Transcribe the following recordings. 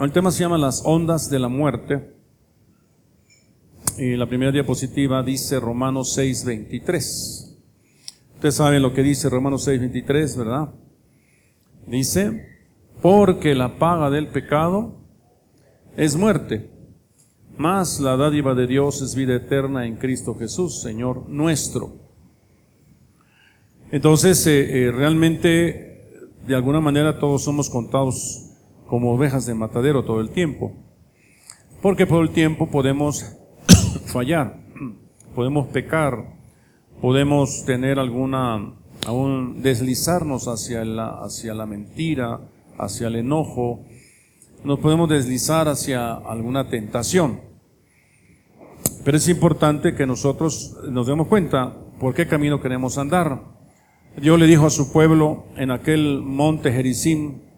El tema se llama las ondas de la muerte. Y la primera diapositiva dice Romanos 6:23. Ustedes saben lo que dice Romanos 6:23, ¿verdad? Dice, porque la paga del pecado es muerte, mas la dádiva de Dios es vida eterna en Cristo Jesús, Señor nuestro. Entonces, eh, eh, realmente, de alguna manera todos somos contados como ovejas de matadero todo el tiempo. Porque por el tiempo podemos fallar, podemos pecar, podemos tener alguna, aún deslizarnos hacia la, hacia la mentira, hacia el enojo, nos podemos deslizar hacia alguna tentación. Pero es importante que nosotros nos demos cuenta por qué camino queremos andar. Dios le dijo a su pueblo en aquel monte Jericín,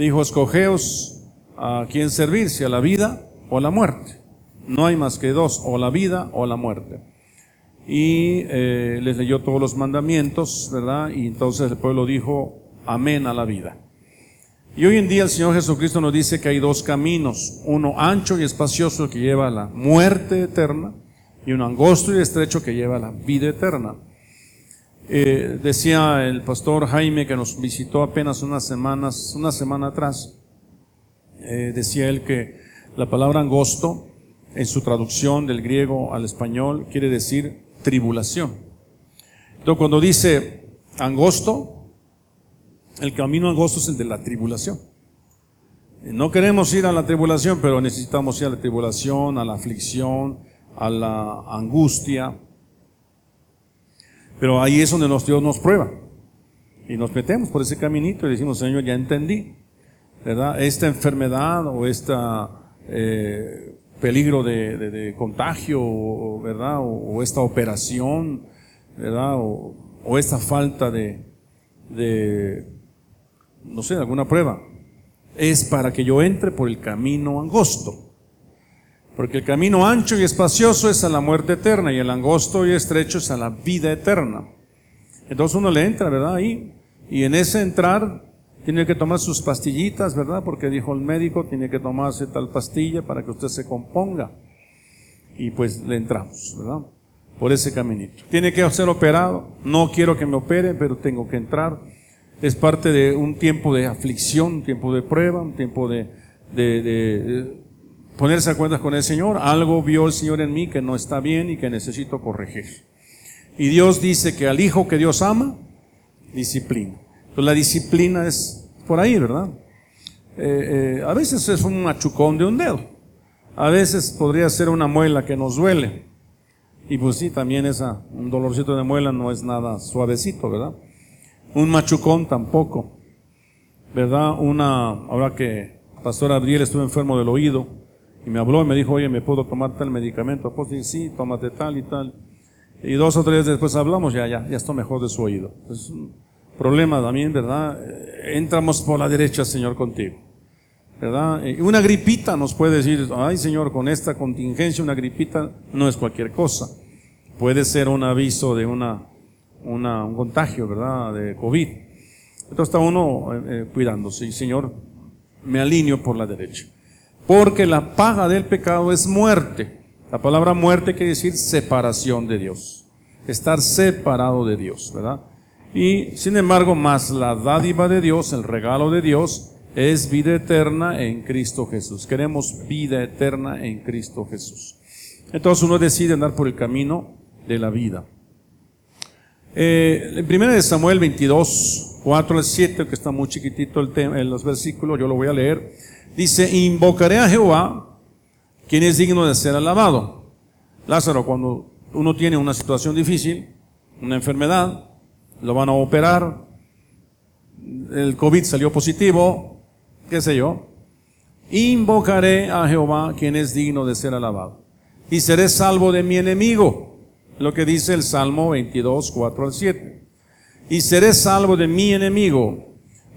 dijo, escogeos a quién servirse, a la vida o a la muerte. No hay más que dos, o la vida o la muerte. Y eh, les leyó todos los mandamientos, ¿verdad? Y entonces el pueblo dijo, amén a la vida. Y hoy en día el Señor Jesucristo nos dice que hay dos caminos, uno ancho y espacioso que lleva a la muerte eterna y uno angosto y estrecho que lleva a la vida eterna. Eh, decía el pastor Jaime que nos visitó apenas unas semanas, una semana atrás, eh, decía él que la palabra angosto en su traducción del griego al español quiere decir tribulación. Entonces cuando dice angosto, el camino angosto es el de la tribulación. No queremos ir a la tribulación, pero necesitamos ir a la tribulación, a la aflicción, a la angustia, pero ahí es donde Dios nos prueba. Y nos metemos por ese caminito y decimos, Señor, ya entendí. ¿Verdad? Esta enfermedad o este peligro de, contagio, ¿verdad? O, esta operación, ¿verdad? O, esta falta de, de, no sé, alguna prueba. Es para que yo entre por el camino angosto. Porque el camino ancho y espacioso es a la muerte eterna y el angosto y estrecho es a la vida eterna. Entonces uno le entra, ¿verdad? Ahí. Y en ese entrar tiene que tomar sus pastillitas, ¿verdad? Porque dijo el médico, tiene que tomarse tal pastilla para que usted se componga. Y pues le entramos, ¿verdad? Por ese caminito. Tiene que ser operado. No quiero que me opere, pero tengo que entrar. Es parte de un tiempo de aflicción, un tiempo de prueba, un tiempo de, de, de ponerse a cuentas con el Señor. Algo vio el Señor en mí que no está bien y que necesito corregir. Y Dios dice que al hijo que Dios ama, disciplina. Entonces la disciplina es por ahí, ¿verdad? Eh, eh, a veces es un machucón de un dedo. A veces podría ser una muela que nos duele. Y pues sí, también esa, un dolorcito de muela no es nada suavecito, ¿verdad? Un machucón tampoco. ¿Verdad? Una, ahora que Pastor Abriel estuvo enfermo del oído, y me habló y me dijo, oye, ¿me puedo tomar tal medicamento? Pues sí, tómate tal y tal. Y dos o tres después hablamos, ya, ya, ya está mejor de su oído. Es problema también, ¿verdad? Eh, entramos por la derecha, Señor, contigo. ¿Verdad? Y una gripita nos puede decir, ay, Señor, con esta contingencia, una gripita no es cualquier cosa. Puede ser un aviso de una, una un contagio, ¿verdad? De COVID. Entonces está uno eh, eh, cuidándose. Y Señor, me alineo por la derecha. Porque la paga del pecado es muerte. La palabra muerte quiere decir separación de Dios. Estar separado de Dios, ¿verdad? Y sin embargo, más la dádiva de Dios, el regalo de Dios, es vida eterna en Cristo Jesús. Queremos vida eterna en Cristo Jesús. Entonces uno decide andar por el camino de la vida. Eh, en 1 Samuel 22, 4 al 7, que está muy chiquitito el tema, en los versículos, yo lo voy a leer. Dice, invocaré a Jehová, quien es digno de ser alabado. Lázaro, cuando uno tiene una situación difícil, una enfermedad, lo van a operar, el COVID salió positivo, qué sé yo, invocaré a Jehová, quien es digno de ser alabado. Y seré salvo de mi enemigo, lo que dice el Salmo 22, 4 al 7. Y seré salvo de mi enemigo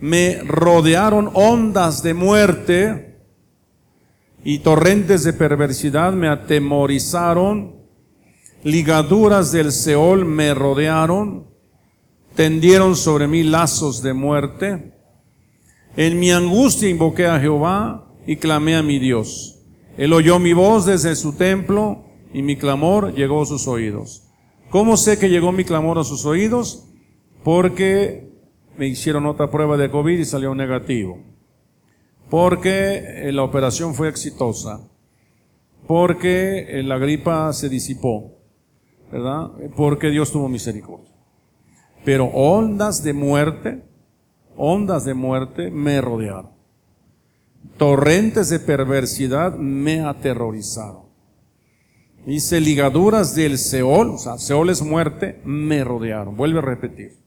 me rodearon ondas de muerte y torrentes de perversidad me atemorizaron, ligaduras del Seol me rodearon, tendieron sobre mí lazos de muerte. En mi angustia invoqué a Jehová y clamé a mi Dios. Él oyó mi voz desde su templo y mi clamor llegó a sus oídos. ¿Cómo sé que llegó mi clamor a sus oídos? Porque me hicieron otra prueba de COVID y salió negativo. Porque eh, la operación fue exitosa. Porque eh, la gripa se disipó. ¿Verdad? Porque Dios tuvo misericordia. Pero ondas de muerte, ondas de muerte me rodearon. Torrentes de perversidad me aterrorizaron. Dice, ligaduras del Seol, o sea, Seol es muerte, me rodearon. Vuelve a repetir.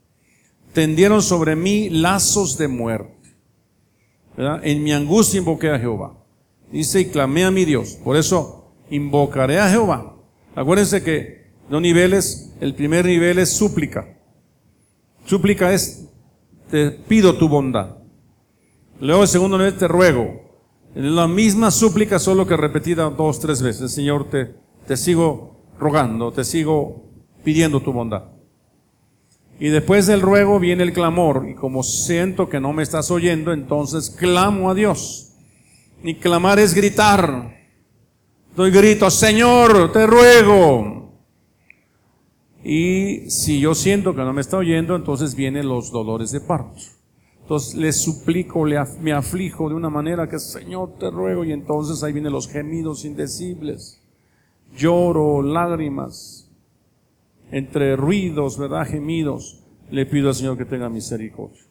Tendieron sobre mí lazos de muerte. En mi angustia invoqué a Jehová. Dice, y clamé a mi Dios. Por eso, invocaré a Jehová. Acuérdense que dos niveles, el primer nivel es súplica. Súplica es, te pido tu bondad. Luego el segundo nivel, te ruego. La misma súplica, solo que repetida dos, tres veces. Señor, te, te sigo rogando, te sigo pidiendo tu bondad. Y después del ruego viene el clamor, y como siento que no me estás oyendo, entonces clamo a Dios. Y clamar es gritar. Doy grito, Señor, te ruego. Y si yo siento que no me está oyendo, entonces vienen los dolores de parto. Entonces le suplico, me aflijo de una manera que, Señor, te ruego, y entonces ahí vienen los gemidos indecibles lloro, lágrimas, entre ruidos, ¿verdad? Gemidos, le pido al Señor que tenga misericordia.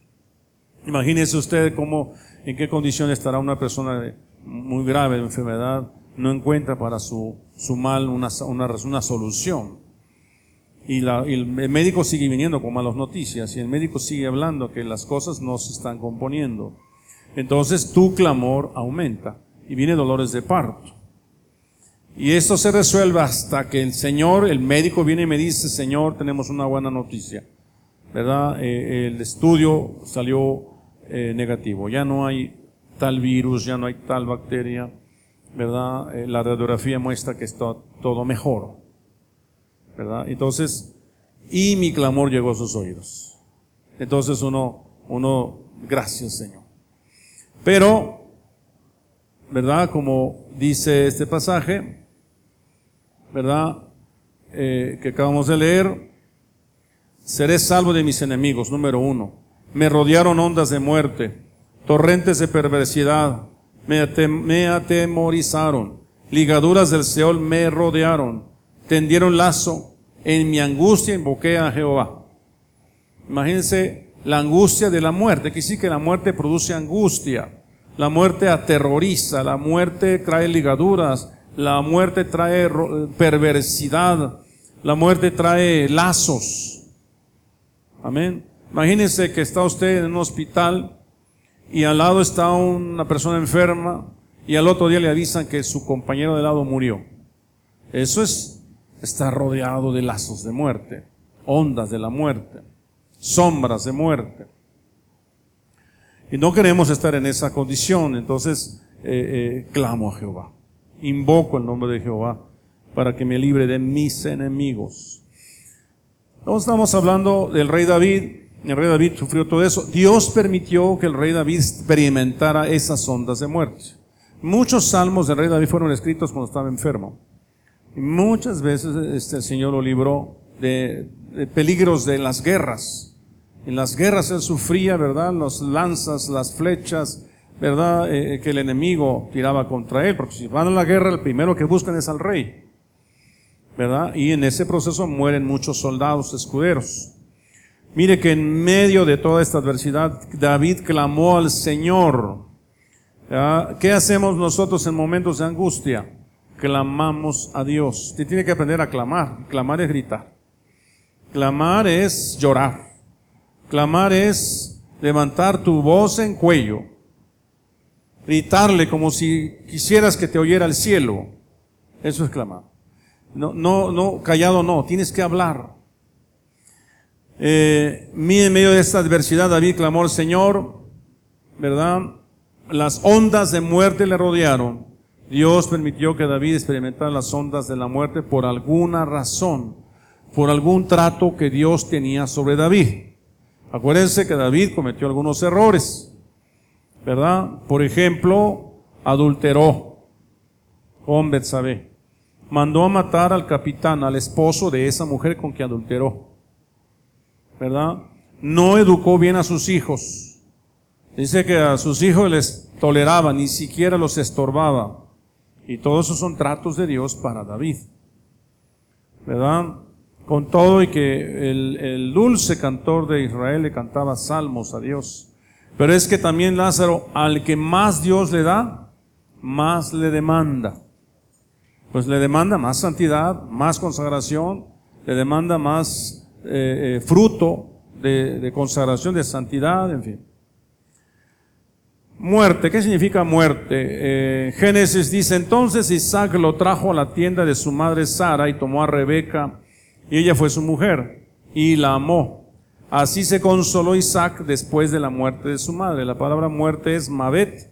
Imagínese usted cómo, en qué condición estará una persona muy grave de enfermedad, no encuentra para su, su mal una, una, una solución. Y, y, el médico sigue viniendo con malas noticias y el médico sigue hablando que las cosas no se están componiendo. Entonces tu clamor aumenta y viene dolores de parto. Y esto se resuelve hasta que el Señor, el médico viene y me dice, Señor, tenemos una buena noticia. ¿Verdad? Eh, el estudio salió eh, negativo. Ya no hay tal virus, ya no hay tal bacteria. ¿Verdad? Eh, la radiografía muestra que está todo mejor. ¿Verdad? Entonces, y mi clamor llegó a sus oídos. Entonces uno, uno, gracias Señor. Pero, ¿verdad? Como dice este pasaje, ¿verdad? Eh, que acabamos de leer, seré salvo de mis enemigos, número uno. Me rodearon ondas de muerte, torrentes de perversidad, me, me atemorizaron, ligaduras del Seol me rodearon, tendieron lazo, en mi angustia invoqué a Jehová. Imagínense la angustia de la muerte, que sí que la muerte produce angustia, la muerte aterroriza, la muerte trae ligaduras, la muerte trae perversidad. La muerte trae lazos. Amén. Imagínense que está usted en un hospital y al lado está una persona enferma y al otro día le avisan que su compañero de lado murió. Eso es estar rodeado de lazos de muerte, ondas de la muerte, sombras de muerte. Y no queremos estar en esa condición, entonces eh, eh, clamo a Jehová invoco el nombre de Jehová para que me libre de mis enemigos. No estamos hablando del rey David. El rey David sufrió todo eso. Dios permitió que el rey David experimentara esas ondas de muerte. Muchos salmos del rey David fueron escritos cuando estaba enfermo. Y muchas veces este, el Señor lo libró de, de peligros de las guerras. En las guerras él sufría, ¿verdad? Los lanzas, las flechas, ¿verdad?, eh, que el enemigo tiraba contra él, porque si van a la guerra, el primero que buscan es al rey, ¿verdad? Y en ese proceso mueren muchos soldados escuderos. Mire que en medio de toda esta adversidad, David clamó al Señor. ¿Qué hacemos nosotros en momentos de angustia? Clamamos a Dios. Usted tiene que aprender a clamar. Clamar es gritar. Clamar es llorar. Clamar es levantar tu voz en cuello gritarle como si quisieras que te oyera el cielo. Eso es clamar. No, no, no, callado no, tienes que hablar. Eh, en medio de esta adversidad David clamó al Señor, ¿verdad? Las ondas de muerte le rodearon. Dios permitió que David experimentara las ondas de la muerte por alguna razón, por algún trato que Dios tenía sobre David. Acuérdense que David cometió algunos errores. ¿Verdad? Por ejemplo, adulteró con Betsabé. Mandó a matar al capitán, al esposo de esa mujer con que adulteró. ¿Verdad? No educó bien a sus hijos. Dice que a sus hijos les toleraba, ni siquiera los estorbaba. Y todos esos son tratos de Dios para David. ¿Verdad? Con todo y que el, el dulce cantor de Israel le cantaba salmos a Dios. Pero es que también Lázaro, al que más Dios le da, más le demanda. Pues le demanda más santidad, más consagración, le demanda más eh, eh, fruto de, de consagración, de santidad, en fin. Muerte, ¿qué significa muerte? Eh, Génesis dice, entonces Isaac lo trajo a la tienda de su madre Sara y tomó a Rebeca y ella fue su mujer y la amó. Así se consoló Isaac después de la muerte de su madre. La palabra muerte es Mabet,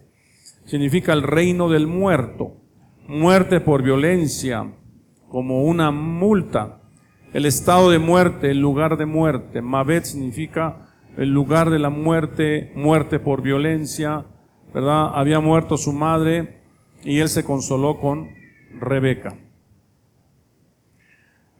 significa el reino del muerto. Muerte por violencia, como una multa. El estado de muerte, el lugar de muerte. Mabet significa el lugar de la muerte, muerte por violencia, ¿verdad? Había muerto su madre y él se consoló con Rebeca.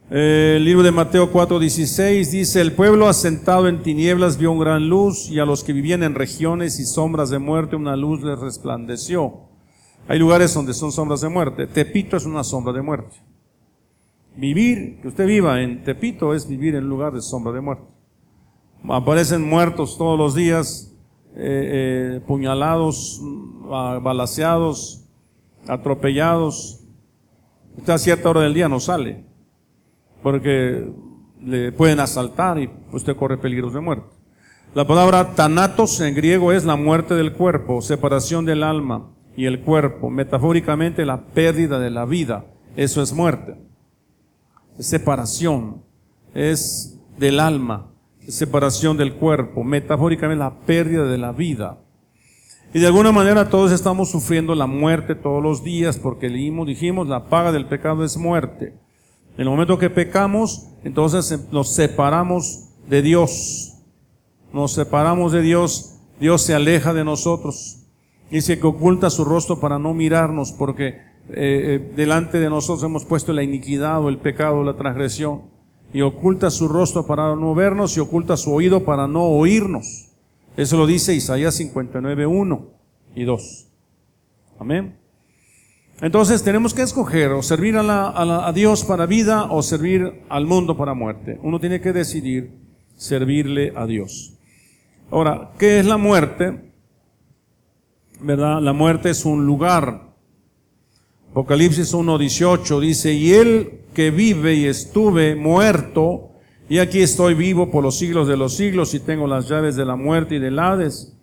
El libro de Mateo 4:16 dice, el pueblo asentado en tinieblas vio una gran luz y a los que vivían en regiones y sombras de muerte una luz les resplandeció. Hay lugares donde son sombras de muerte. Tepito es una sombra de muerte. Vivir, que usted viva en Tepito es vivir en lugar de sombra de muerte. Aparecen muertos todos los días, eh, eh, puñalados, balaseados, atropellados. Usted a cierta hora del día no sale, porque le pueden asaltar y usted corre peligros de muerte. La palabra tanatos en griego es la muerte del cuerpo, separación del alma y el cuerpo, metafóricamente la pérdida de la vida. Eso es muerte. separación, es del alma separación del cuerpo, metafóricamente la pérdida de la vida. Y de alguna manera todos estamos sufriendo la muerte todos los días porque leímos, dijimos, la paga del pecado es muerte. En el momento que pecamos, entonces nos separamos de Dios. Nos separamos de Dios, Dios se aleja de nosotros. Dice que oculta su rostro para no mirarnos porque eh, eh, delante de nosotros hemos puesto la iniquidad o el pecado la transgresión y oculta su rostro para no vernos y oculta su oído para no oírnos. Eso lo dice Isaías 59, 1 y 2. Amén. Entonces tenemos que escoger o servir a, a Dios para vida o servir al mundo para muerte. Uno tiene que decidir servirle a Dios. Ahora, ¿qué es la muerte? ¿Verdad? La muerte es un lugar. Apocalipsis 1.18 dice, y él que vive y estuve muerto, y aquí estoy vivo por los siglos de los siglos y tengo las llaves de la muerte y del Hades.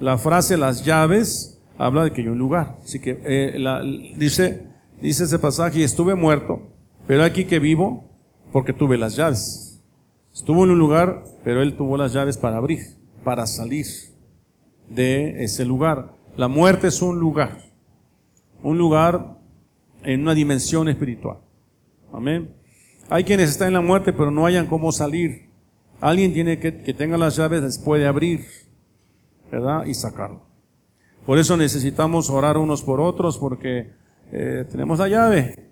La frase las llaves habla de que hay un lugar. Así que eh, dice, dice ese pasaje, estuve muerto, pero aquí que vivo porque tuve las llaves. Estuvo en un lugar, pero él tuvo las llaves para abrir, para salir de ese lugar. La muerte es un lugar, un lugar en una dimensión espiritual. Amén. Hay quienes están en la muerte pero no hayan cómo salir. Alguien tiene que, que tenga las llaves, les puede abrir, ¿verdad? Y sacarlo. Por eso necesitamos orar unos por otros porque eh, tenemos la llave.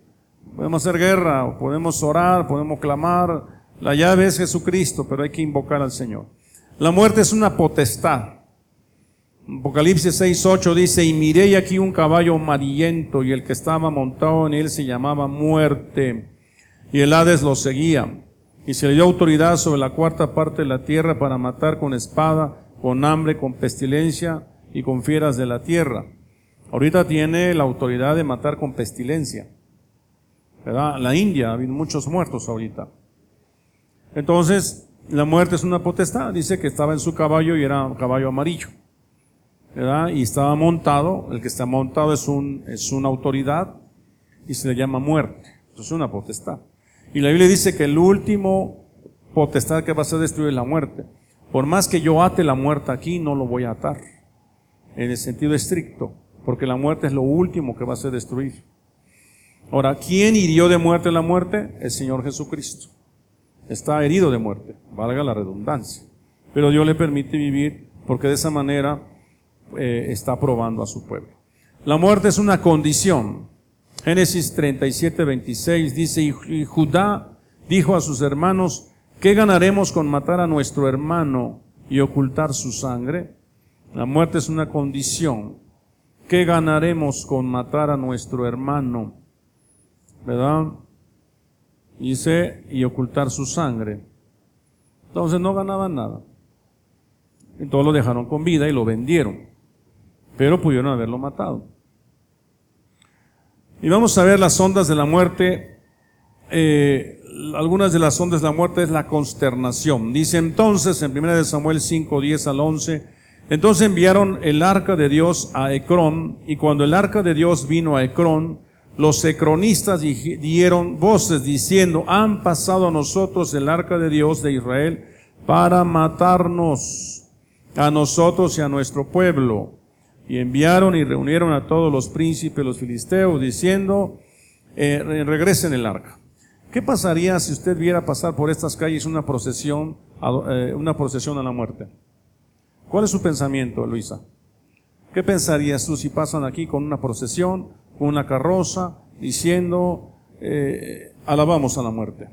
Podemos hacer guerra, podemos orar, podemos clamar. La llave es Jesucristo, pero hay que invocar al Señor. La muerte es una potestad. Apocalipsis 6.8 dice, y miré aquí un caballo amarillento y el que estaba montado en él se llamaba muerte y el Hades lo seguía. Y se le dio autoridad sobre la cuarta parte de la tierra para matar con espada, con hambre, con pestilencia y con fieras de la tierra. Ahorita tiene la autoridad de matar con pestilencia. ¿Verdad? La India, ha habido muchos muertos ahorita. Entonces, la muerte es una potestad. Dice que estaba en su caballo y era un caballo amarillo. ¿verdad? Y estaba montado, el que está montado es, un, es una autoridad y se le llama muerte. Eso es una potestad. Y la Biblia dice que el último potestad que va a ser destruir es la muerte. Por más que yo ate la muerte aquí, no lo voy a atar. En el sentido estricto. Porque la muerte es lo último que va a ser destruir. Ahora, ¿quién hirió de muerte la muerte? El Señor Jesucristo. Está herido de muerte, valga la redundancia. Pero Dios le permite vivir porque de esa manera eh, está probando a su pueblo. La muerte es una condición. Génesis 37, 26 dice, y Judá dijo a sus hermanos, ¿qué ganaremos con matar a nuestro hermano y ocultar su sangre? La muerte es una condición. ¿Qué ganaremos con matar a nuestro hermano? ¿Verdad? Dice, y ocultar su sangre. Entonces no ganaban nada. Entonces lo dejaron con vida y lo vendieron. Pero pudieron haberlo matado. Y vamos a ver las ondas de la muerte. Eh, algunas de las ondas de la muerte es la consternación. Dice entonces en 1 Samuel 5, 10 al 11, entonces enviaron el arca de Dios a Ecrón, y cuando el arca de Dios vino a Ecrón, los ecronistas dieron voces diciendo, han pasado a nosotros el arca de Dios de Israel para matarnos a nosotros y a nuestro pueblo. Y enviaron y reunieron a todos los príncipes, los filisteos, diciendo, eh, regresen el arca. ¿Qué pasaría si usted viera pasar por estas calles una procesión, eh, una procesión a la muerte? ¿Cuál es su pensamiento, Luisa? ¿Qué pensarías tú si pasan aquí con una procesión, con una carroza, diciendo, eh, alabamos a la muerte?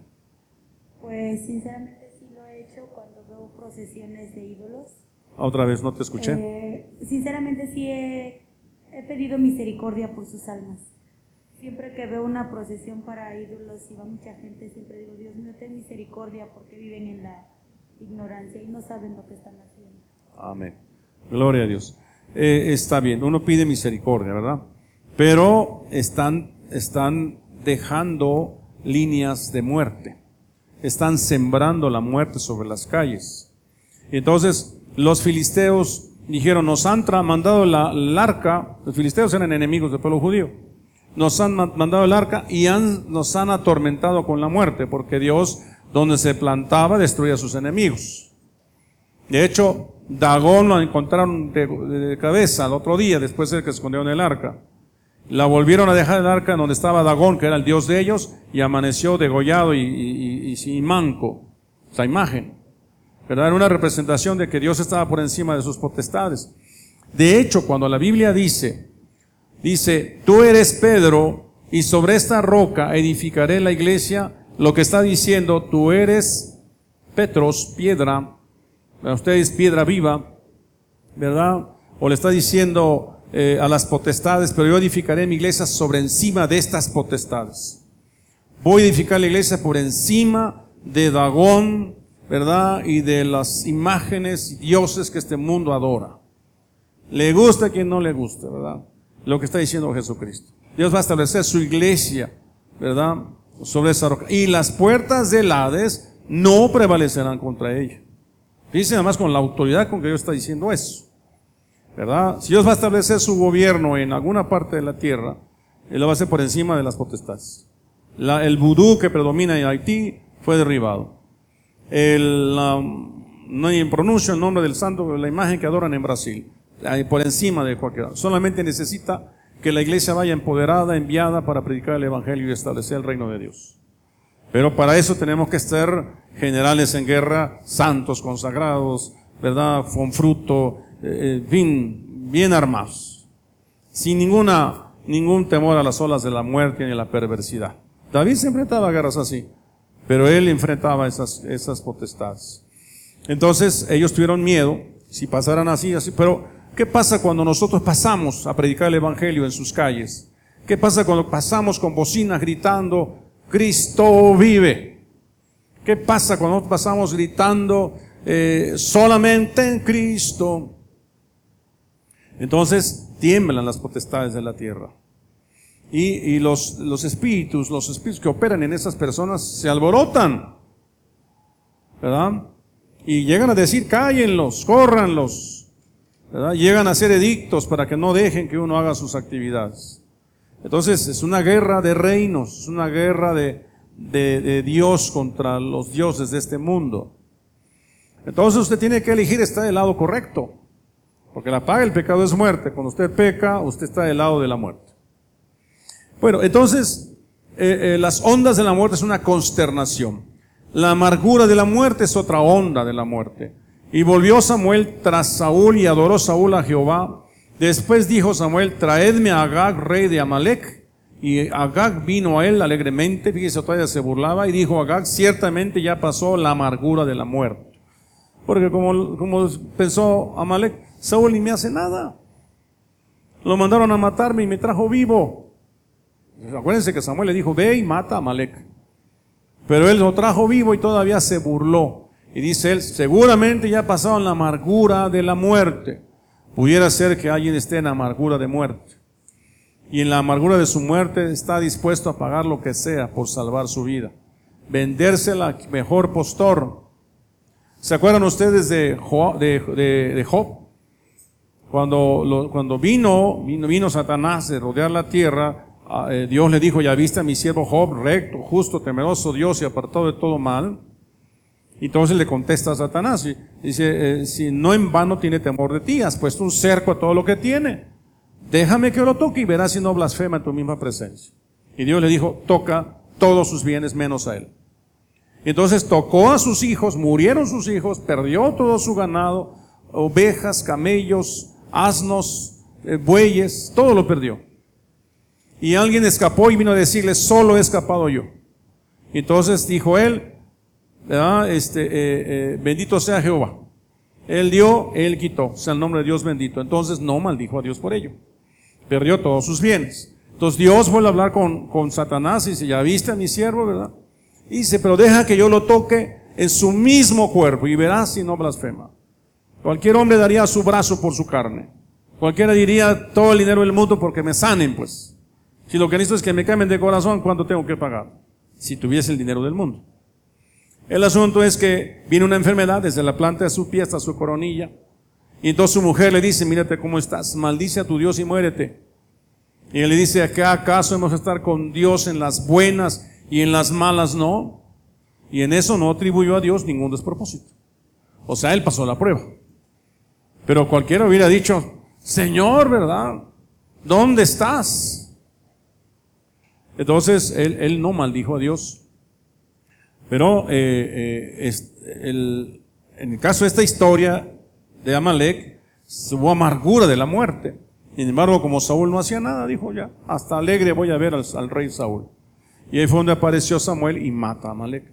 Pues sinceramente sí lo he hecho cuando veo procesiones de ídolos. Otra vez, no te escuché. Eh, sinceramente sí he, pedido misericordia por sus almas. Siempre que veo una procesión para ídolos y va mucha gente, siempre digo, Dios mío, ten misericordia porque viven en la ignorancia y no saben lo que están haciendo. Amén. Gloria a Dios. Eh, está bien, uno pide misericordia, ¿verdad? Pero están, están dejando líneas de muerte. Están sembrando la muerte sobre las calles. Entonces, los filisteos dijeron, nos han mandado la, el arca, los filisteos eran enemigos del pueblo judío, nos han mandado el arca y han, nos han atormentado con la muerte, porque Dios, donde se plantaba, destruía a sus enemigos. De hecho, Dagón lo encontraron de, cabeza el otro día, después de que se escondió en el arca. La volvieron a dejar el arca donde estaba Dagón, que era el dios de ellos, y amaneció degollado y, y, y, manco. Esa imagen. ¿Verdad? Era una representación de que Dios estaba por encima de sus potestades. De hecho, cuando la Biblia dice, dice, tú eres Pedro, y sobre esta roca edificaré la iglesia, lo que está diciendo, tú eres Petros, piedra, usted es piedra viva, ¿verdad? O le está diciendo eh, a las potestades, pero yo edificaré mi iglesia sobre encima de estas potestades. Voy a edificar la iglesia por encima de Dagón, ¿verdad? Y de las imágenes y dioses que este mundo adora. Le gusta a quien no le gusta, ¿verdad? Lo que está diciendo Jesucristo. Dios va a establecer su iglesia, ¿verdad? Sobre esa roca. Y las puertas del Hades no prevalecerán contra ella. Fíjense además con la autoridad con que Dios está diciendo eso. ¿Verdad? Si Dios va a establecer su gobierno en alguna parte de la tierra, Él lo va a hacer por encima de las potestades. el vudú que predomina en Haití fue derribado. El, no pronuncio el nombre del santo, la imagen que adoran en Brasil, por encima de cualquiera. Solamente necesita que la iglesia vaya empoderada, enviada para predicar el Evangelio y establecer el reino de Dios. Pero para eso tenemos que ser generales en guerra, santos, consagrados, ¿verdad? Con fruto, eh, bien, bien armados. Sin ninguna, ningún temor a las olas de la muerte ni a la perversidad. David se enfrentaba a guerras así, pero él enfrentaba esas, esas potestades. Entonces ellos tuvieron miedo, si pasaran así, así, pero ¿qué pasa cuando nosotros pasamos a predicar el Evangelio en sus calles? ¿Qué pasa cuando pasamos con bocinas gritando, Cristo vive. ¿Qué pasa cuando pasamos gritando eh, solamente en Cristo? Entonces tiemblan las potestades de la tierra. Y, los, espíritus, los espíritus que operan en esas personas se alborotan. ¿Verdad? Y llegan a decir, cállenlos, córranlos. ¿verdad? Llegan a ser edictos para que no dejen que uno haga sus actividades. Entonces es una guerra de reinos, es una guerra de, Dios contra los dioses de este mundo. Entonces usted tiene que elegir estar del lado correcto, porque la paga del pecado es muerte. Cuando usted peca, usted está del lado de la muerte. Bueno, entonces eh, eh, las ondas de la muerte es una consternación. La amargura de la muerte es otra onda de la muerte. Y volvió Samuel tras Saúl y adoró Saúl a Jehová Después dijo Samuel, traedme a Agag, rey de Amalek. Y Agag vino a él alegremente, fíjese, todavía se burlaba y dijo Agag, ciertamente ya pasó la amargura de la muerte. Porque como, como pensó Amalek, Saúl ni me hace nada. Lo mandaron a matarme y me trajo vivo. Acuérdense que Samuel le dijo, ve y mata a Amalek. Pero él lo trajo vivo y todavía se burló. Y dice él, seguramente ya pasaron la amargura de la muerte. Pudiera ser que alguien esté en amargura de muerte. Y en la amargura de su muerte está dispuesto a pagar lo que sea por salvar su vida. Venderse la mejor postor. ¿Se acuerdan ustedes de Job? De, Job? Cuando, cuando vino, vino, vino Satanás de rodear la tierra, Ah, eh, Dios le dijo, ya viste a mi siervo Job, recto, justo, temeroso Dios y apartado de todo mal. Entonces le contesta a Satanás, y dice, eh, si no en vano tiene temor de ti, has puesto un cerco a todo lo que tiene. Déjame que lo toque y verás si no blasfema en tu misma presencia. Y Dios le dijo, toca todos sus bienes menos a él. Entonces tocó a sus hijos, murieron sus hijos, perdió todo su ganado, ovejas, camellos, asnos, eh, bueyes, todo lo perdió. Y alguien escapó y vino a decirle, solo he escapado yo. Entonces dijo él, Este, eh, eh, bendito sea Jehová. Él dio, él quitó, sea el nombre de Dios bendito. Entonces no maldijo a Dios por ello. Perdió todos sus bienes. Entonces Dios vuelve a hablar con, con Satanás y dice, ya viste a mi siervo, ¿verdad? Y dice, pero deja que yo lo toque en su mismo cuerpo y verás si no blasfema. Cualquier hombre daría su brazo por su carne. Cualquiera diría todo el dinero del mundo porque me sanen, pues. Si lo que necesito es que me cambien de corazón, ¿cuánto tengo que pagar? Si tuviese el dinero del mundo. El asunto es que viene una enfermedad desde la planta de su pie hasta su coronilla. Y entonces su mujer le dice, mírate cómo estás, maldice a tu Dios y muérete. Y él le dice, ¿acá acaso hemos de estar con Dios en las buenas y en las malas no? Y en eso no atribuyó a Dios ningún despropósito. O sea, él pasó la prueba. Pero cualquiera hubiera dicho, Señor, ¿verdad? ¿Dónde estás? Entonces, él, no maldijo a Dios. Pero eh, eh, en el caso de esta historia de Amalek, hubo amargura de la muerte. Sin embargo, como Saúl no hacía nada, dijo ya, hasta alegre voy a ver al, rey Saúl. Y ahí fue donde apareció Samuel y mata a Amalek.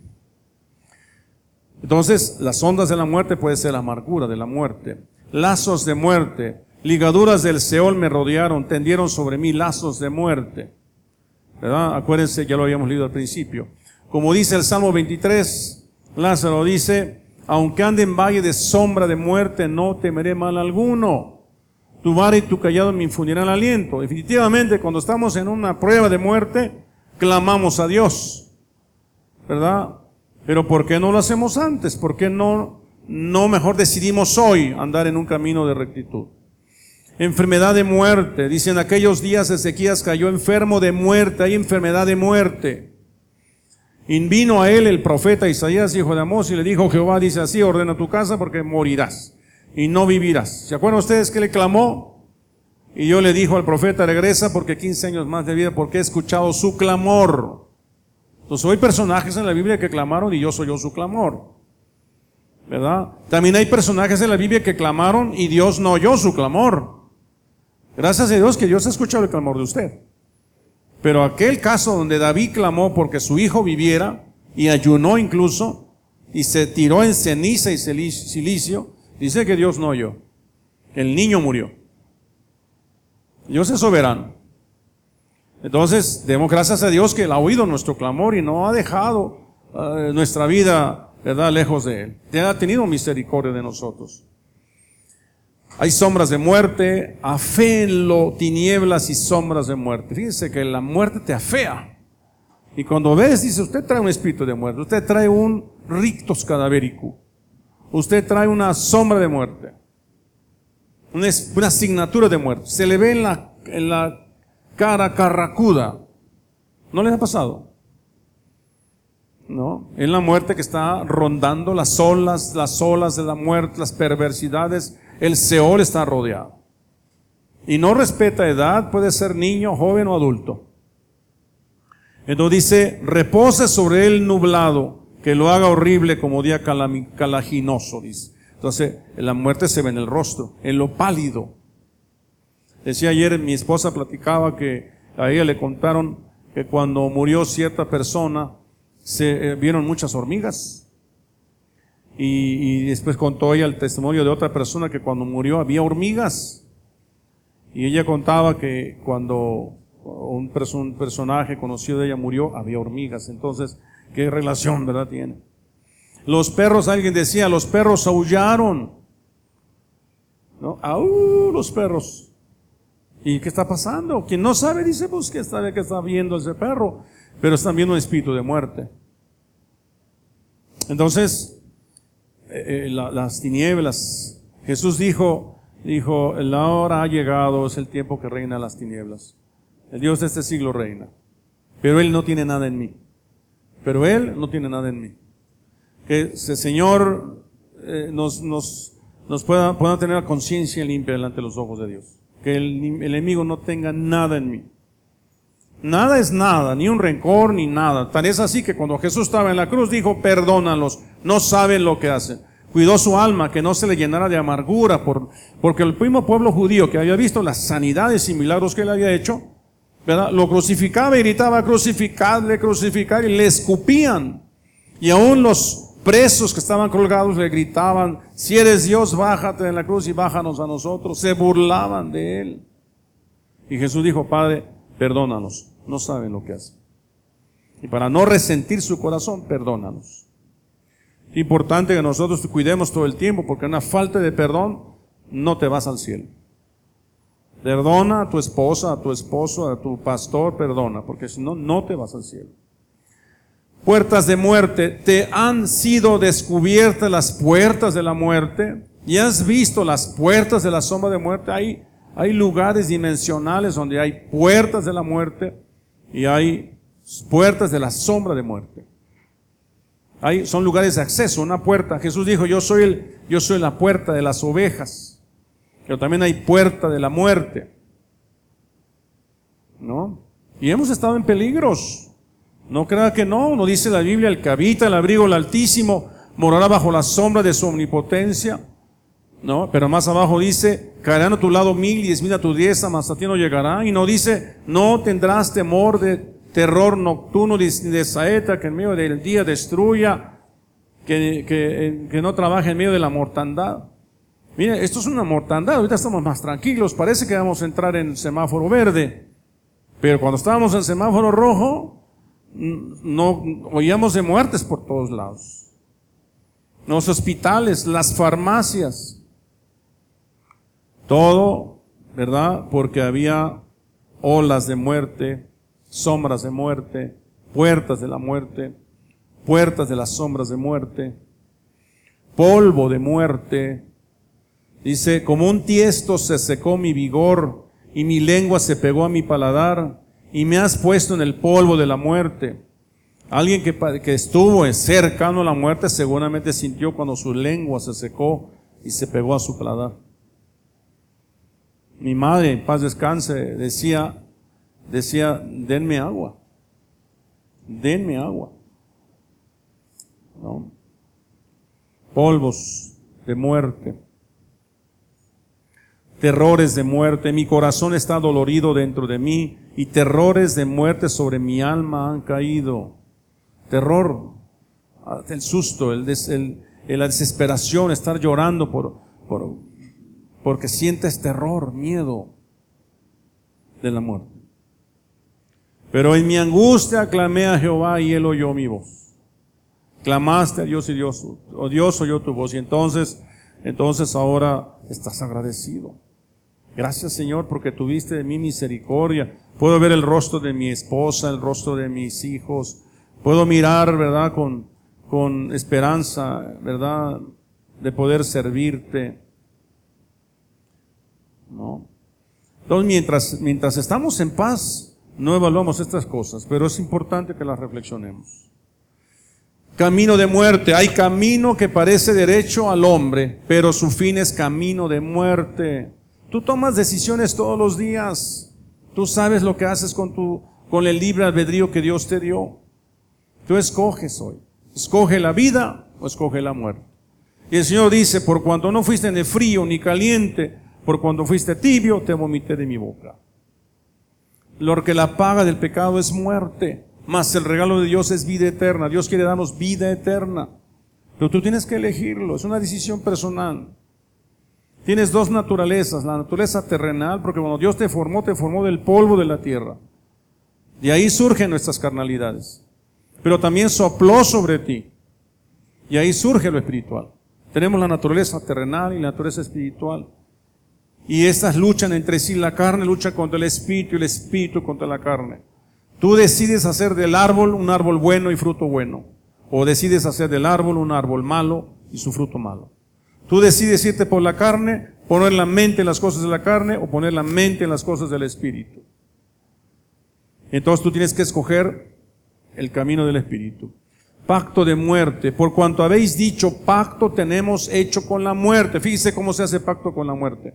Entonces, las ondas de la muerte puede ser la amargura de la muerte. Lazos de muerte, ligaduras del Seol me rodearon, tendieron sobre mí lazos de muerte. ¿verdad? Acuérdense, ya lo habíamos leído al principio. Como dice el Salmo 23, Lázaro dice, aunque ande en valle de sombra de muerte, no temeré mal alguno. Tu vara y tu callado me infundirán aliento. Definitivamente, cuando estamos en una prueba de muerte, clamamos a Dios. ¿Verdad? Pero ¿por qué no lo hacemos antes? ¿Por qué no, no mejor decidimos hoy andar en un camino de rectitud? enfermedad de muerte. Dicen aquellos días Ezequías cayó enfermo de muerte, hay enfermedad de muerte. Y vino a él el profeta Isaías, hijo de Amós, y le dijo, Jehová dice así, ordena tu casa porque morirás y no vivirás. ¿Se acuerdan ustedes que le clamó? Y yo le dijo al profeta, regresa porque 15 años más de vida, porque he escuchado su clamor. Entonces hay personajes en la Biblia que clamaron y yo soy yo su clamor. ¿Verdad? También hay personajes en la Biblia que clamaron y Dios no oyó su clamor. Gracias a Dios que Dios ha escuchado el clamor de usted. Pero aquel caso donde David clamó porque su hijo viviera y ayunó incluso y se tiró en ceniza y silicio, dice que Dios no oyó. El niño murió. Dios es soberano. Entonces, demos gracias a Dios que Él ha oído nuestro clamor y no ha dejado eh, nuestra vida, lejos de Él. Te ha tenido misericordia de nosotros. Hay sombras de muerte, aféenlo, tinieblas y sombras de muerte. Fíjense que la muerte te afea. Y cuando ves, dice, usted trae un espíritu de muerte, usted trae un rictus cadavérico, usted trae una sombra de muerte, una, una asignatura de muerte. Se le ve en la, en la cara carracuda. ¿No les ha pasado? ¿no? Es la muerte que está rondando las olas, las olas de la muerte, las perversidades el Seol está rodeado. Y no respeta edad, puede ser niño, joven o adulto. Entonces dice, repose sobre él nublado, que lo haga horrible como día calaginoso, dice. Entonces, la muerte se ve en el rostro, en lo pálido. Decía ayer, mi esposa platicaba que a ella le contaron que cuando murió cierta persona, se eh, vieron muchas hormigas. Y, después contó ella el testimonio de otra persona que cuando murió había hormigas. Y ella contaba que cuando un, personaje conocido de ella murió, había hormigas. Entonces, ¿qué relación, verdad, tiene? Los perros, alguien decía, los perros aullaron. ¿No? ¡Aú! Los perros. ¿Y qué está pasando? Quien no sabe dice, pues que está, que está viendo ese perro, pero están viendo un espíritu de muerte. Entonces, eh, eh, las tinieblas, Jesús dijo, dijo, la hora ha llegado, es el tiempo que reina las tinieblas. El Dios de este siglo reina. Pero Él no tiene nada en mí. Pero Él no tiene nada en mí. Que el Señor eh, nos, nos, nos pueda, pueda tener la conciencia limpia delante de los ojos de Dios. Que el enemigo no tenga nada en mí. Nada es nada, ni un rencor, ni nada. Tal es así que cuando Jesús estaba en la cruz dijo, perdónalos, no saben lo que hacen. Cuidó su alma, que no se le llenara de amargura, por, porque el mismo pueblo judío que había visto las sanidades y milagros que él había hecho, ¿verdad? lo crucificaba y gritaba, crucificadle, crucificar, y le escupían. Y aún los presos que estaban colgados le gritaban, si eres Dios, bájate de la cruz y bájanos a nosotros. Se burlaban de él. Y Jesús dijo, Padre, perdónanos, no saben lo que hacen. Y para no resentir su corazón, perdónanos. Importante que nosotros cuidemos todo el tiempo, porque una falta de perdón no te vas al cielo. Perdona a tu esposa, a tu esposo, a tu pastor, perdona, porque si no, no te vas al cielo puertas de muerte, te han sido descubiertas las puertas de la muerte y has visto las puertas de la sombra de muerte. Hay, hay lugares dimensionales donde hay puertas de la muerte y hay puertas de la sombra de muerte. Hay, son lugares de acceso, una puerta. Jesús dijo, yo soy, el, yo soy la puerta de las ovejas, pero también hay puerta de la muerte. ¿No? Y hemos estado en peligros. No crea que no, no dice la Biblia, el que habita el abrigo del Altísimo morará bajo la sombra de su omnipotencia. No, pero más abajo dice, caerán a tu lado mil diez mil a tu diestra, mas a ti no llegará. Y no dice, no tendrás temor de terror nocturno de saeta que en medio del día destruya, que, que, que no trabaje en medio de la mortandad. Mire, esto es una mortandad, ahorita estamos más tranquilos, parece que vamos a entrar en semáforo verde. Pero cuando estábamos en semáforo rojo, no oíamos de muertes por todos lados. Los hospitales, las farmacias, todo, ¿verdad? Porque había olas de muerte, sombras de muerte, puertas de la muerte, puertas de las sombras de muerte, polvo de muerte. Dice, como un tiesto se secó mi vigor y mi lengua se pegó a mi paladar y me has puesto en el polvo de la muerte. Alguien que, estuvo cercano a la muerte seguramente sintió cuando su lengua se secó y se pegó a su paladar. Mi madre, paz descanse, decía, decía, denme agua, denme agua. Polvos de muerte terrores de muerte, mi corazón está dolorido dentro de mí y terrores de muerte sobre mi alma han caído. Terror, el susto, la desesperación, estar llorando por, por, porque sientes terror, miedo de la muerte. Pero en mi angustia clamé a Jehová y él oyó mi voz. Clamaste a Dios y Dios, oh Dios oyó tu voz y entonces, entonces ahora estás agradecido. Gracias Señor porque tuviste de mí misericordia. Puedo ver el rostro de mi esposa, el rostro de mis hijos. Puedo mirar, ¿verdad? Con, con esperanza, ¿verdad? De poder servirte. ¿No? Entonces, mientras, mientras estamos en paz, no evaluamos estas cosas, pero es importante que las reflexionemos. Camino de muerte. Hay camino que parece derecho al hombre, pero su fin es camino de muerte. Tú tomas decisiones todos los días. Tú sabes lo que haces con tu, con el libre albedrío que Dios te dio. Tú escoges hoy. Escoge la vida o escoge la muerte. Y el Señor dice, por cuanto no fuiste ni frío ni caliente, Por cuando fuiste tibio, te vomité de mi boca. Lo que la paga del pecado es muerte, mas el regalo de Dios es vida eterna. Dios quiere darnos vida eterna. Pero tú tienes que elegirlo, es una decisión personal. Tienes dos naturalezas, la naturaleza terrenal, porque cuando Dios te formó, te formó del polvo de la tierra. De ahí surgen nuestras carnalidades. Pero también sopló sobre ti. Y ahí surge lo espiritual. Tenemos la naturaleza terrenal y la naturaleza espiritual. Y estas luchan entre sí. La carne lucha contra el espíritu y el espíritu contra la carne. Tú decides hacer del árbol un árbol bueno y fruto bueno. O decides hacer del árbol un árbol malo y su fruto malo. Tú decides irte por la carne, poner la mente en las cosas de la carne o poner la mente en las cosas del espíritu. Entonces tú tienes que escoger el camino del espíritu. Pacto de muerte. Por cuanto habéis dicho pacto tenemos hecho con la muerte. Fíjese cómo se hace pacto con la muerte.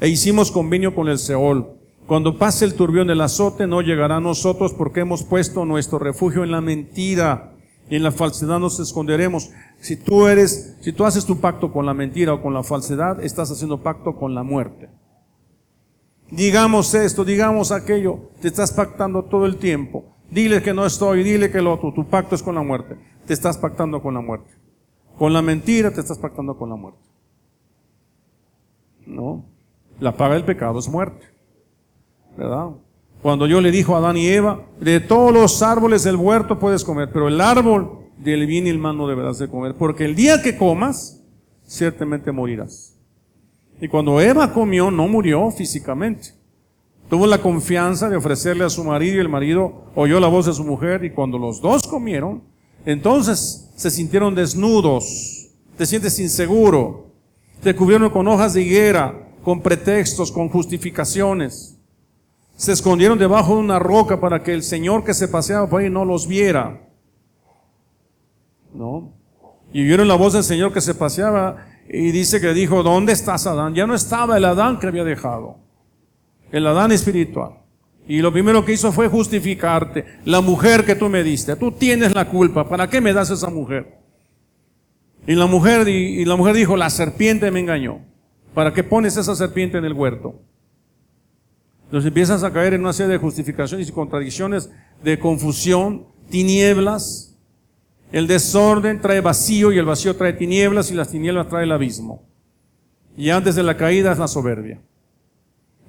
E hicimos convenio con el Seol. Cuando pase el turbión del azote no llegará a nosotros porque hemos puesto nuestro refugio en la mentira y en la falsedad nos esconderemos. Si tú eres, si tú haces tu pacto con la mentira o con la falsedad, estás haciendo pacto con la muerte. Digamos esto, digamos aquello, te estás pactando todo el tiempo. Dile que no estoy, dile que lo otro, tu pacto es con la muerte. Te estás pactando con la muerte. Con la mentira te estás pactando con la muerte. ¿No? La paga del pecado es muerte. ¿Verdad? Cuando yo le dijo a Adán y Eva, de todos los árboles del huerto puedes comer, pero el árbol del bien y el mal no deberás de comer, porque el día que comas, ciertamente morirás. Y cuando Eva comió, no murió físicamente. Tuvo la confianza de ofrecerle a su marido y el marido oyó la voz de su mujer y cuando los dos comieron, entonces se sintieron desnudos, te sientes inseguro, te cubrieron con hojas de higuera, con pretextos, con justificaciones. Se escondieron debajo de una roca para que el Señor que se paseaba por ahí no los viera. ¿No? Y vieron la voz del Señor que se paseaba y dice que dijo, ¿dónde estás Adán? Ya no estaba el Adán que había dejado. El Adán espiritual. Y lo primero que hizo fue justificarte. La mujer que tú me diste. Tú tienes la culpa. ¿Para qué me das esa mujer? Y la mujer, y la mujer dijo, la serpiente me engañó. ¿Para qué pones esa serpiente en el huerto? Entonces empiezas a caer en una serie de justificaciones y contradicciones, de confusión, tinieblas, el desorden trae vacío y el vacío trae tinieblas y las tinieblas trae el abismo. Y antes de la caída es la soberbia.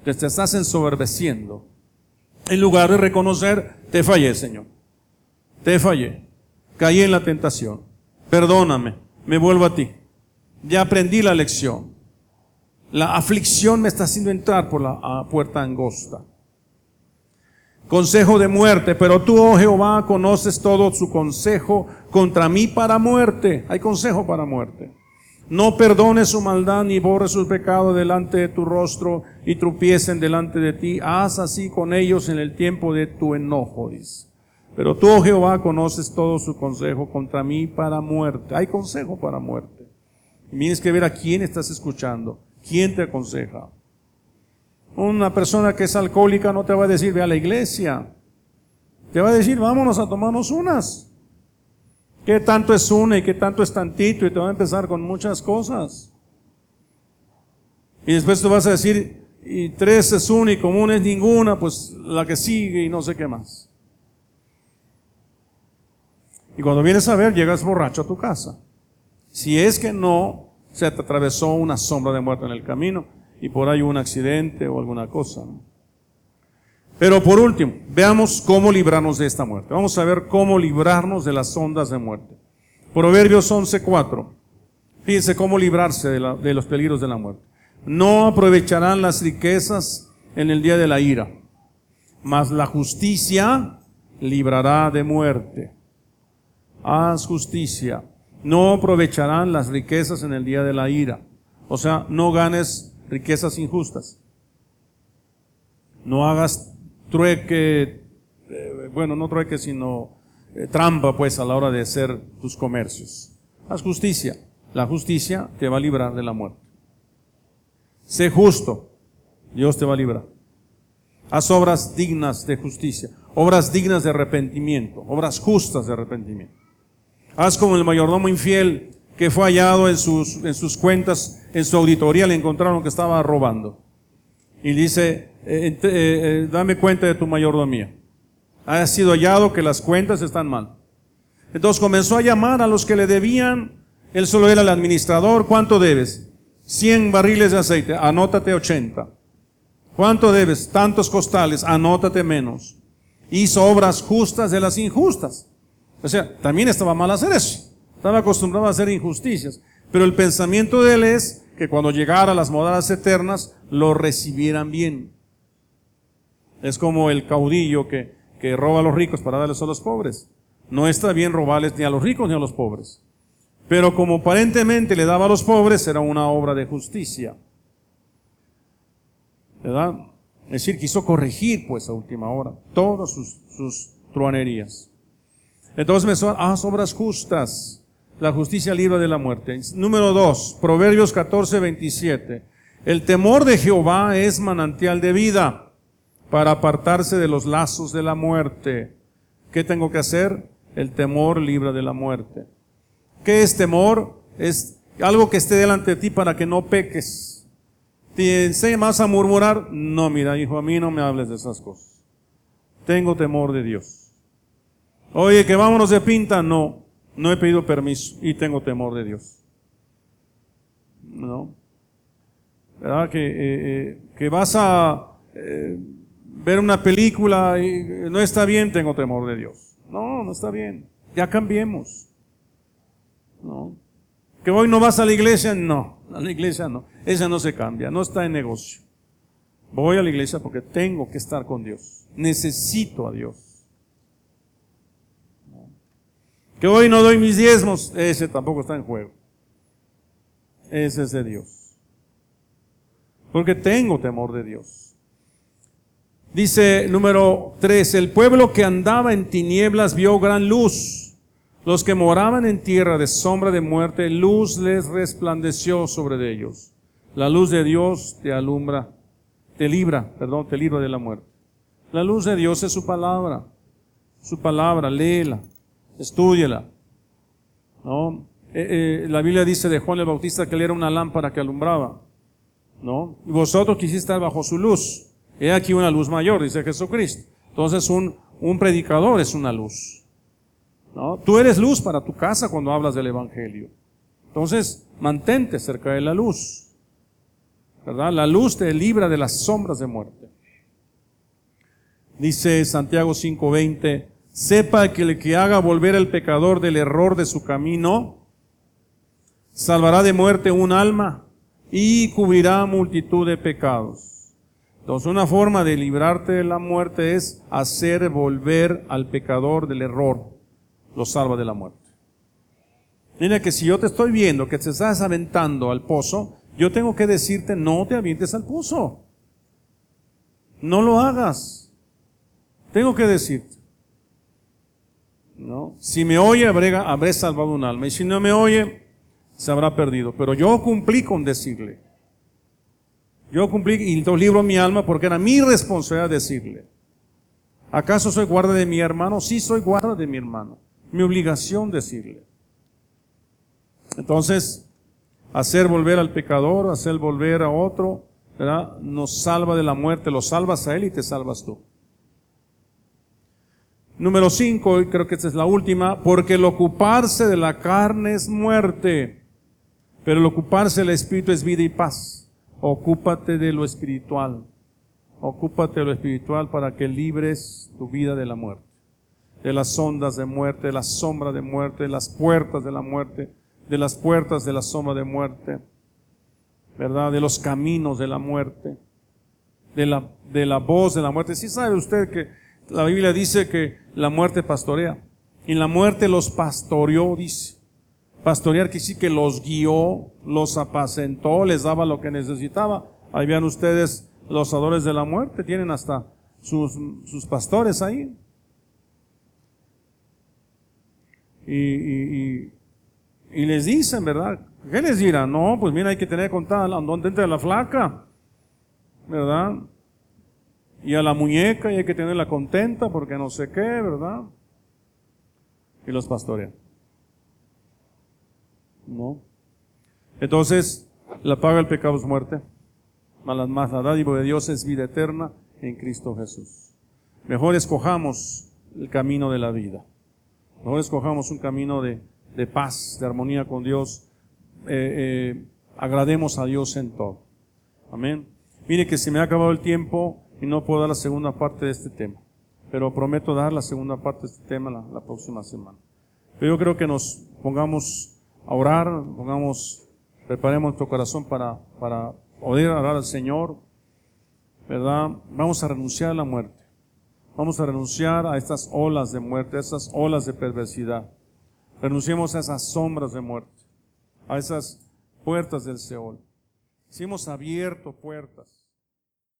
Te estás ensoberbeciendo. En lugar de reconocer, te fallé, Señor. Te fallé. Caí en la tentación. Perdóname. Me vuelvo a ti. Ya aprendí la lección. La aflicción me está haciendo entrar por la puerta angosta consejo de muerte, pero tú, oh Jehová, conoces todo su consejo contra mí para muerte. Hay consejo para muerte. No perdones su maldad ni borres su pecado delante de tu rostro y trupiecen delante de ti. Haz así con ellos en el tiempo de tu enojo, dice. Pero tú, oh Jehová, conoces todo su consejo contra mí para muerte. Hay consejo para muerte. Y tienes que ver a quién estás escuchando, quién te aconseja. Una persona que es alcohólica no te va a decir, ve a la iglesia. Te va a decir, vámonos a tomarnos unas. ¿Qué tanto es una y qué tanto es tantito? Y te va a empezar con muchas cosas. Y después tú vas a decir, y tres es una y común es ninguna, pues la que sigue y no sé qué más. Y cuando vienes a ver, llegas borracho a tu casa. Si es que no se atravesó una sombra de muerte en el camino, y por ahí un accidente o alguna cosa. Pero por último, veamos cómo librarnos de esta muerte. Vamos a ver cómo librarnos de las ondas de muerte. Proverbios 11.4. Fíjense cómo librarse de los peligros de la muerte. No aprovecharán las riquezas en el día de la ira, mas la justicia librará de muerte. Haz justicia. No aprovecharán las riquezas en el día de la ira. O sea, no ganes riquezas injustas. No hagas trueque, eh, bueno, no trueque, sino eh, trampa, pues, a la hora de hacer tus comercios. Haz justicia. La justicia te va a librar de la muerte. Sé justo. Dios te va a librar. Haz obras dignas de justicia, obras dignas de arrepentimiento, obras justas de arrepentimiento. Haz como el mayordomo infiel que fue hallado en sus, en sus cuentas, en su auditoría, le encontraron que estaba robando. y dice, eh, eh, eh, dame cuenta de tu mayordomía. Ha sido hallado que las cuentas están mal. Entonces comenzó a llamar a los que le debían. Él solo era el administrador. ¿Cuánto debes? 100 barriles de aceite. Anótate 80. ¿Cuánto debes? Tantos costales. Anótate menos. Hizo obras justas de las injustas. O sea, también estaba mal hacer eso. Estaba acostumbrado a hacer injusticias. Pero el pensamiento de él es que cuando llegara a las moradas eternas, lo recibieran bien. Es como el caudillo que, que roba a los ricos para darles a los pobres. No está bien robarles ni a los ricos ni a los pobres. Pero como aparentemente le daba a los pobres, era una obra de justicia. ¿Verdad? Es decir, quiso corregir, pues, a última hora, todas sus, sus truanerías. Entonces me son, haz obras justas. La justicia libra de la muerte. Número dos, Proverbios 14, 27. El temor de Jehová es manantial de vida para apartarse de los lazos de la muerte. ¿Qué tengo que hacer? El temor libra de la muerte. ¿Qué es temor? Es algo que esté delante de ti para que no peques. ¿Te enseñas a murmurar? No, mira, hijo, a mí no me hables de esas cosas. Tengo temor de Dios. Oye, que vámonos de pinta. No, no he pedido permiso y tengo temor de Dios. No. ¿verdad? Que, eh, eh, que vas a eh, ver una película y no está bien, tengo temor de Dios. No, no está bien. Ya cambiemos. No. Que hoy no vas a la iglesia, no. A la iglesia no. Esa no se cambia, no está en negocio. Voy a la iglesia porque tengo que estar con Dios. Necesito a Dios. Que hoy no doy mis diezmos, ese tampoco está en juego. Ese es de Dios porque tengo temor de Dios. Dice número 3, el pueblo que andaba en tinieblas vio gran luz. Los que moraban en tierra de sombra de muerte, luz les resplandeció sobre ellos. La luz de Dios te alumbra, te libra, perdón, te libra de la muerte. La luz de Dios es su palabra. Su palabra, léela, estudiela. ¿No? Eh, eh, la Biblia dice de Juan el Bautista que él era una lámpara que alumbraba. ¿no? Y vosotros quisiste estar bajo su luz. He aquí una luz mayor, dice Jesucristo. Entonces un, un predicador es una luz. ¿no? Tú eres luz para tu casa cuando hablas del Evangelio. Entonces, mantente cerca de la luz. ¿Verdad? La luz te libra de las sombras de muerte. Dice Santiago 5:20, sepa que el que haga volver al pecador del error de su camino, salvará de muerte un alma y cubrirá multitud de pecados. Entonces una forma de librarte de la muerte es hacer volver al pecador del error. Lo salva de la muerte. Mira que si yo te estoy viendo que te estás aventando al pozo, yo tengo que decirte no te avientes al pozo. No lo hagas. Tengo que decirte. ¿No? Si me oye, habré, habré salvado un alma. Y si no me oye, se habrá perdido. Pero yo cumplí con decirle. Yo cumplí y entonces libro mi alma porque era mi responsabilidad decirle. ¿Acaso soy guarda de mi hermano? Sí, soy guarda de mi hermano. Mi obligación decirle. Entonces, hacer volver al pecador, hacer volver a otro. Nos salva de la muerte, lo salvas a él y te salvas tú. Número cinco, y creo que esta es la última, porque el ocuparse de la carne es muerte pero el ocuparse del Espíritu es vida y paz. Ocúpate de lo espiritual. Ocúpate de lo espiritual para que libres tu vida de la muerte. De las ondas de muerte, de la sombra de muerte, de las puertas de la muerte, de las puertas de la sombra de muerte. ¿Verdad? De los caminos de la muerte. De la, de la voz de la muerte. Si sabe usted que la Biblia dice que la muerte pastorea. Y la muerte los pastoreó, dice. Pastorear que sí que los guió, los apacentó, les daba lo que necesitaba. Ahí vean ustedes los adores de la muerte, tienen hasta sus, sus pastores ahí. Y, y, y, les dicen, ¿verdad? ¿Qué les dirán? No, pues mira, hay que tener contada donde entra la flaca, ¿verdad? Y a la muñeca y hay que tenerla contenta porque no sé qué, ¿verdad? Y los pastorean. ¿no? Entonces, la paga del pecado es muerte. Mas más la dádiva de Dios es vida eterna en Cristo Jesús. Mejor escojamos el camino de la vida. Mejor escojamos un camino de, de paz, de armonía con Dios. Eh, eh, agrademos a Dios en todo. Amén. Mire que se me ha acabado el tiempo y no puedo dar la segunda parte de este tema. Pero prometo dar la segunda parte de este tema la, próxima semana. Pero yo creo que nos pongamos a orar, pongamos, preparemos nuestro corazón para, para poder orar al Señor, ¿verdad? Vamos a renunciar a la muerte. Vamos a renunciar a estas olas de muerte, a estas olas de perversidad. Renunciemos a esas sombras de muerte, a esas puertas del Seol. Si hemos abierto puertas,